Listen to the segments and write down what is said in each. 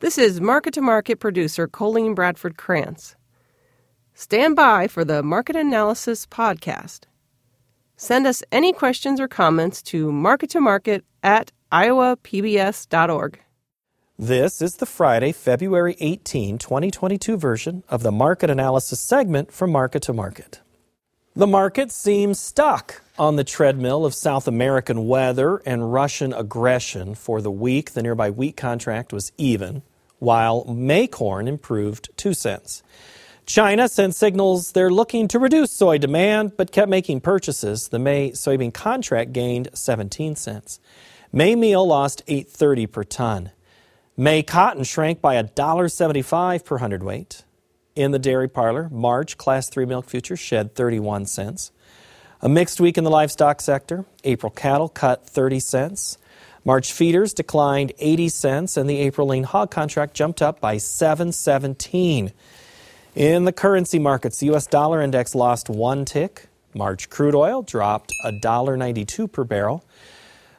This is Market to Market producer Colleen Bradford Krantz. Stand by for the Market Analysis Podcast. Send us any questions or comments to market to market at iowapbs.org. This is the Friday, February 18, 2022 version of the Market Analysis segment from Market to Market. The market seems stuck on the treadmill of South American weather and Russian aggression for the week. The nearby wheat contract was even, while May corn improved 2 cents. China sent signals they're looking to reduce soy demand, but kept making purchases. The May soybean contract gained 17 cents. May meal lost 8.30 per ton. May cotton shrank by $1.75 per hundredweight. In the dairy parlor, March Class 3 milk futures shed 31 cents. A mixed week in the livestock sector. April cattle cut 30 cents. March feeders declined 80 cents, and the April lean hog contract jumped up by 717. In the currency markets, the U.S. dollar index lost one tick. March crude oil dropped $1.92 per barrel.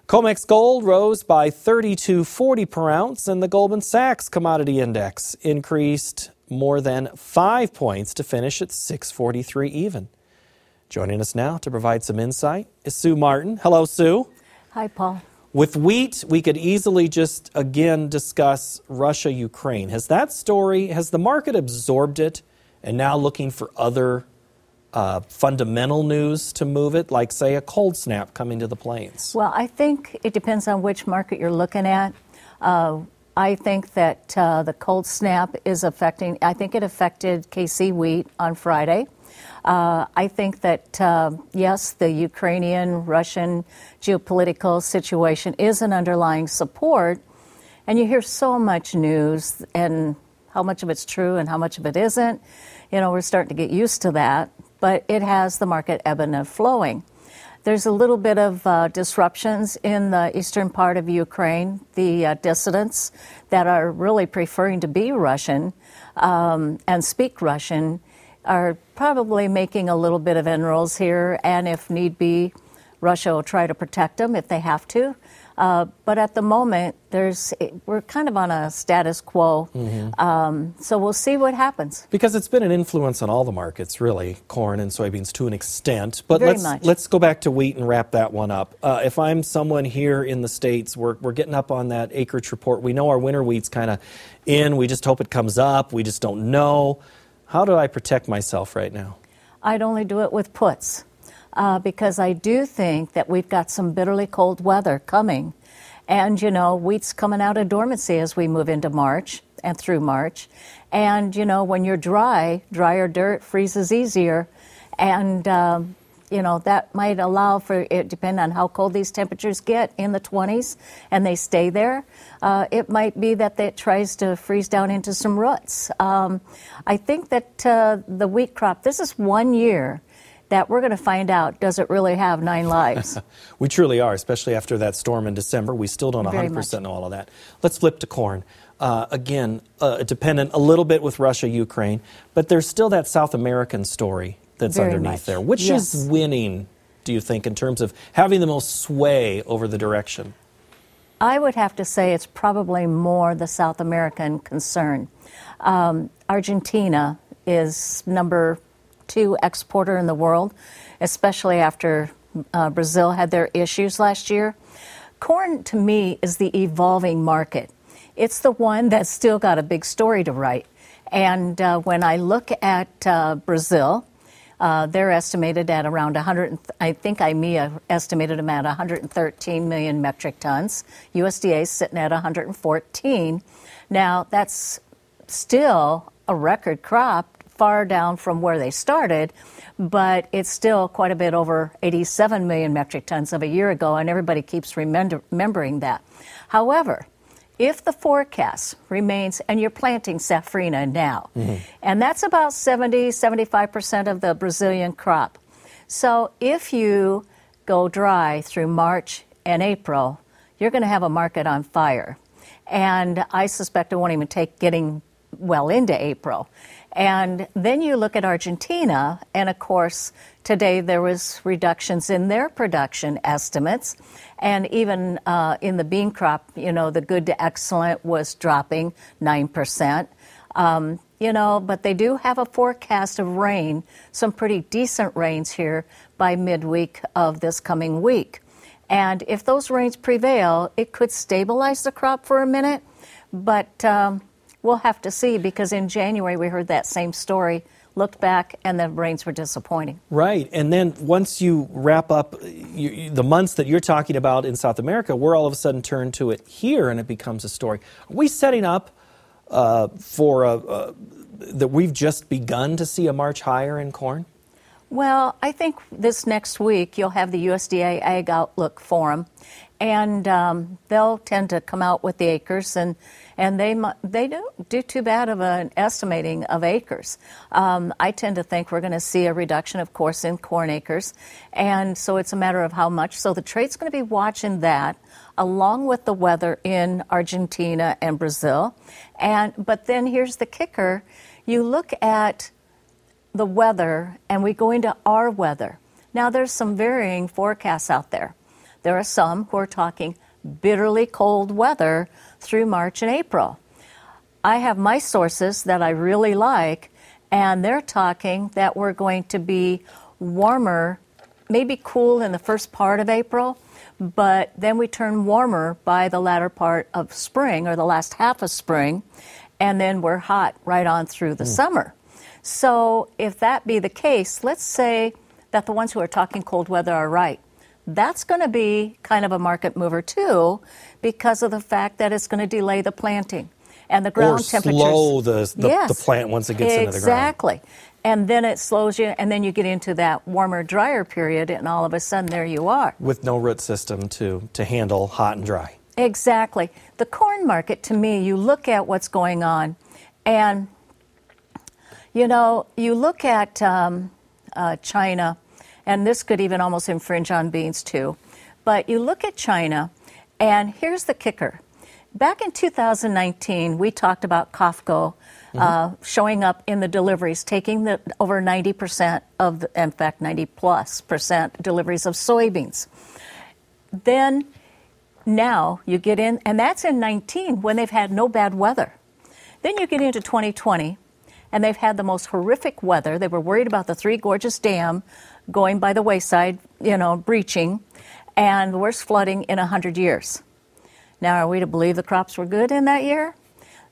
COMEX gold rose by 32.40 per ounce, and the Goldman Sachs commodity index increased more than five points to finish at 643 even. Joining us now to provide some insight is Sue Martin. Hello, Sue. Hi, Paul. With wheat, we could easily just again discuss Russia Ukraine. Has that story, has the market absorbed it and now looking for other uh, fundamental news to move it, like, say, a cold snap coming to the plains? Well, I think it depends on which market you're looking at. Uh, I think that uh, the cold snap is affecting, I think it affected KC wheat on Friday. Uh, I think that, uh, yes, the Ukrainian Russian geopolitical situation is an underlying support. And you hear so much news and how much of it's true and how much of it isn't. You know, we're starting to get used to that, but it has the market ebbing and flowing. There's a little bit of uh, disruptions in the eastern part of Ukraine. The uh, dissidents that are really preferring to be Russian um, and speak Russian are probably making a little bit of inroads here, and if need be, Russia will try to protect them if they have to. Uh, but at the moment, there's we're kind of on a status quo. Mm-hmm. Um, so we'll see what happens. Because it's been an influence on all the markets, really, corn and soybeans to an extent. But Very let's much. let's go back to wheat and wrap that one up. Uh, if I'm someone here in the states, we're we're getting up on that acreage report. We know our winter wheat's kind of in. We just hope it comes up. We just don't know. How do I protect myself right now? I'd only do it with puts uh, because I do think that we've got some bitterly cold weather coming. And, you know, wheat's coming out of dormancy as we move into March and through March. And, you know, when you're dry, drier dirt freezes easier. And, um, you know, that might allow for it, depend on how cold these temperatures get in the 20s and they stay there. Uh, it might be that it tries to freeze down into some roots. Um, I think that uh, the wheat crop, this is one year that we're going to find out does it really have nine lives? we truly are, especially after that storm in December. We still don't 100% know all of that. Let's flip to corn. Uh, again, uh, dependent a little bit with Russia, Ukraine, but there's still that South American story that's Very underneath much. there. Which yes. is winning, do you think, in terms of having the most sway over the direction? I would have to say it's probably more the South American concern. Um, Argentina is number two exporter in the world, especially after uh, Brazil had their issues last year. Corn, to me, is the evolving market. It's the one that's still got a big story to write. And uh, when I look at uh, Brazil, uh, they're estimated at around 100. I think IMEA estimated them at 113 million metric tons. USDA sitting at 114. Now that's still a record crop far down from where they started, but it's still quite a bit over 87 million metric tons of a year ago, and everybody keeps remember, remembering that. However, if the forecast remains, and you're planting safrinha now, mm-hmm. and that's about 70, 75% of the Brazilian crop. So if you go dry through March and April, you're going to have a market on fire. And I suspect it won't even take getting well into April. And then you look at Argentina, and of course, today there was reductions in their production estimates, and even uh, in the bean crop, you know, the good to excellent was dropping nine percent. Um, you know, but they do have a forecast of rain, some pretty decent rains here by midweek of this coming week. And if those rains prevail, it could stabilize the crop for a minute, but um, we'll have to see because in January we heard that same story. Looked back and the rains were disappointing. Right. And then once you wrap up you, the months that you're talking about in South America, we're all of a sudden turned to it here and it becomes a story. Are we setting up uh, for a, that we've just begun to see a march higher in corn? Well, I think this next week you'll have the USDA Ag Outlook Forum, and um, they'll tend to come out with the acres, and and they they don't do too bad of an estimating of acres. Um, I tend to think we're going to see a reduction, of course, in corn acres, and so it's a matter of how much. So the trade's going to be watching that along with the weather in Argentina and Brazil. And but then here's the kicker: you look at the weather and we go into our weather. Now there's some varying forecasts out there. There are some who are talking bitterly cold weather through March and April. I have my sources that I really like, and they're talking that we're going to be warmer, maybe cool in the first part of April, but then we turn warmer by the latter part of spring or the last half of spring, and then we're hot right on through the mm. summer. So, if that be the case, let's say that the ones who are talking cold weather are right. That's going to be kind of a market mover too, because of the fact that it's going to delay the planting and the ground or temperatures. slow the, the, yes, the plant once it gets exactly. into the ground. Exactly and then it slows you, and then you get into that warmer, drier period, and all of a sudden there you are. With no root system to, to handle hot and dry. Exactly. The corn market, to me, you look at what's going on, and you know, you look at um, uh, China, and this could even almost infringe on beans too, but you look at China, and here's the kicker. Back in 2019, we talked about mm-hmm. uh, showing up in the deliveries, taking the over 90% of, the, in fact, 90 plus percent deliveries of soybeans. Then now you get in, and that's in 19 when they've had no bad weather. Then you get into 2020, and they've had the most horrific weather. They were worried about the Three Gorges Dam going by the wayside, you know, breaching, and the worst flooding in 100 years. Now, are we to believe the crops were good in that year?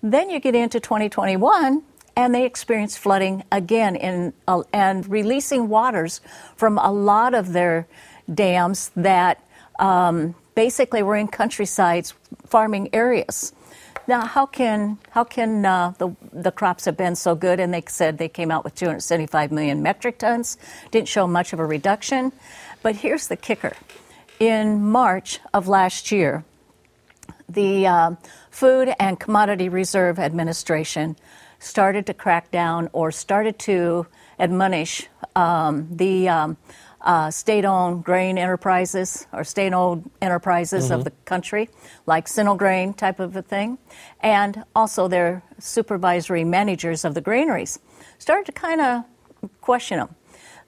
Then you get into 2021, and they experience flooding again in, uh, and releasing waters from a lot of their dams that um, basically were in countrysides, farming areas. Now, how can how can uh, the the crops have been so good? And they said they came out with 275 million metric tons, didn't show much of a reduction. But here's the kicker: in March of last year, the uh, Food and Commodity Reserve Administration started to crack down or started to admonish um, the um, uh, state owned grain enterprises or state owned enterprises mm-hmm. of the country, like Grain type of a thing, and also their supervisory managers of the granaries, started to kind of question them.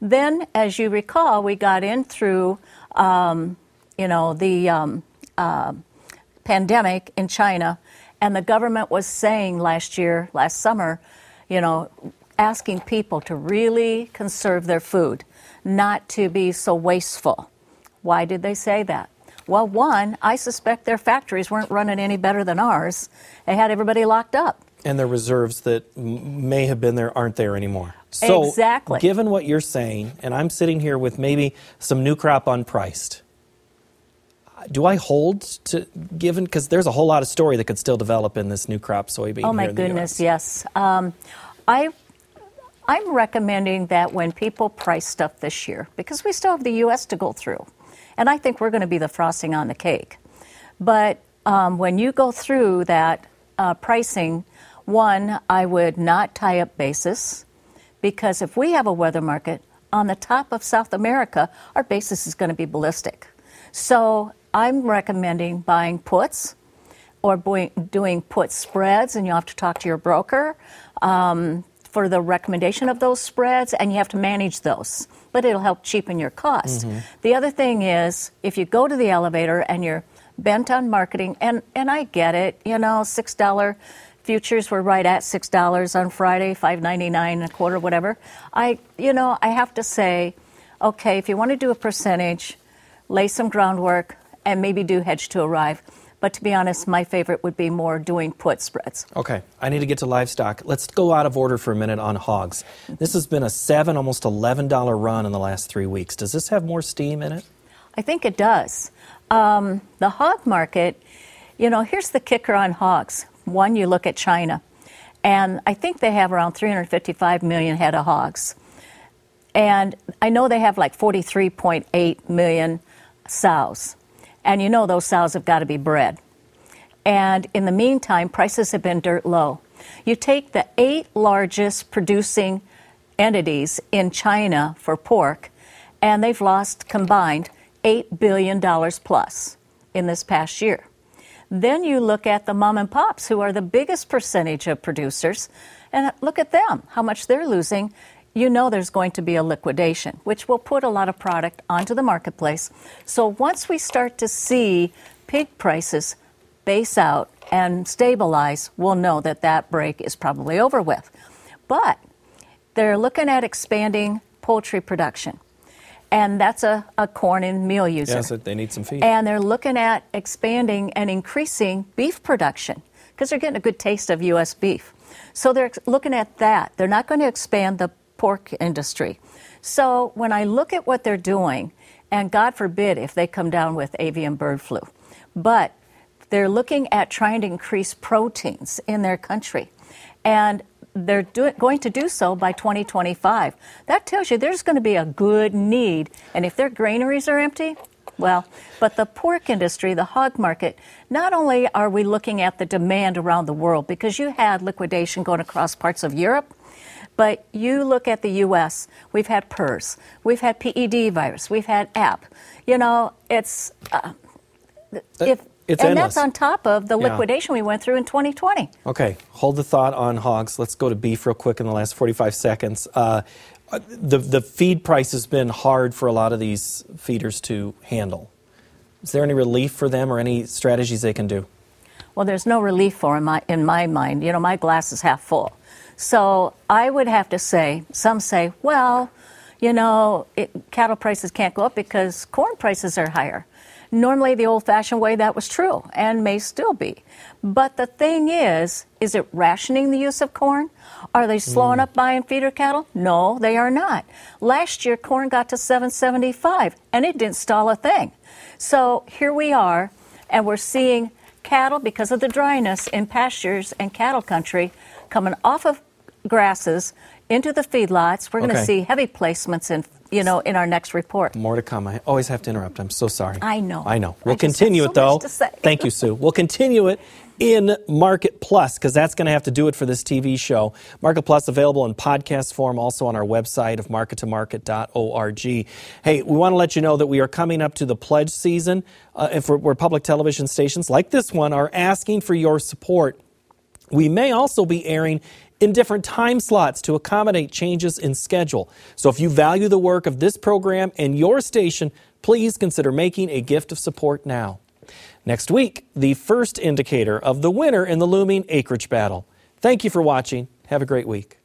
Then, as you recall, we got in through, um, you know, the um, uh, pandemic in China, and the government was saying last year, last summer, you know, asking people to really conserve their food, not to be so wasteful. Why did they say that? Well, one, I suspect their factories weren't running any better than ours. They had everybody locked up. And the reserves that may have been there aren't there anymore. So, exactly. given what you're saying, and I'm sitting here with maybe some new crop unpriced, do I hold to given because there's a whole lot of story that could still develop in this new crop soybean? Oh my goodness, yes. Um, I I'm recommending that when people price stuff this year, because we still have the U.S. to go through, and I think we're going to be the frosting on the cake. But um, when you go through that uh, pricing, one, I would not tie up basis, because if we have a weather market on the top of South America, our basis is going to be ballistic. So I'm recommending buying puts or doing put spreads, and you'll have to talk to your broker um, for the recommendation of those spreads, and you have to manage those. But it'll help cheapen your cost. Mm-hmm. The other thing is, if you go to the elevator and you're bent on marketing, and, and I get it, you know, $6 futures were right at $6 on Friday, $5.99 a quarter, whatever. I, you know, I have to say, okay, if you want to do a percentage, lay some groundwork, and maybe do hedge to arrive. But to be honest, my favorite would be more doing put spreads. Okay, I need to get to livestock. Let's go out of order for a minute on hogs. This has been a seven, almost eleven dollar run in the last three weeks. Does this have more steam in it? I think it does. Um, the hog market, you know, here's the kicker on hogs. One, you look at China, and I think they have around 355 million head of hogs. And I know they have like 43.8 million sows. And you know those sows have got to be bred. And in the meantime, prices have been dirt low. You take the eight largest producing entities in China for pork, and they've lost combined $8 billion plus in this past year. Then you look at the mom and pops, who are the biggest percentage of producers, and look at them, how much they're losing. You know there's going to be a liquidation, which will put a lot of product onto the marketplace. So once we start to see pig prices base out and stabilize, we'll know that that break is probably over with. But they're looking at expanding poultry production and that's a, a corn and meal user. Yes, they need some feed. And they're looking at expanding and increasing beef production because they're getting a good taste of U.S. beef. So they're looking at that. They're not going to expand the pork industry. So when I look at what they're doing, and God forbid if they come down with avian bird flu, but they're looking at trying to increase proteins in their country. And they're do, going to do so by 2025. That tells you there's going to be a good need. And if their granaries are empty, well, but the pork industry, the hog market, not only are we looking at the demand around the world, because you had liquidation going across parts of Europe, but you look at the U.S., we've had PRRS, we've had PED virus, we've had APP. You know, it's. Uh, if it's and endless. that's on top of the liquidation yeah. we went through in 2020. Okay, hold the thought on hogs. Let's go to beef real quick in the last 45 seconds. Uh, the, the feed price has been hard for a lot of these feeders to handle. Is there any relief for them or any strategies they can do? Well, there's no relief for them in my mind. You know, my glass is half full. So I would have to say, some say, well, you know, it, cattle prices can't go up because corn prices are higher. Normally, the old fashioned way, that was true and may still be. But the thing is, is it rationing the use of corn? Are they slowing mm. up buying feeder cattle? No, they are not. Last year, corn got to 775 and it didn't stall a thing. So here we are, and we're seeing cattle, because of the dryness in pastures and cattle country, coming off of grasses into the feedlots. We're going to see heavy placements in you know, in our next report. More to come. I always have to interrupt. I'm so sorry. I know. I know. We'll I continue so it though. Thank you, Sue. We'll continue it in Market Plus because that's going to have to do it for this TV show. Market Plus available in podcast form, also on our website of markettomarket.org. Hey, we want to let you know that we are coming up to the pledge season. Uh, if we're, where public television stations like this one are asking for your support. We may also be airing in different time slots to accommodate changes in schedule. So if you value the work of this program and your station, please consider making a gift of support now. Next week, the first indicator of the winner in the looming acreage battle. Thank you for watching. Have a great week.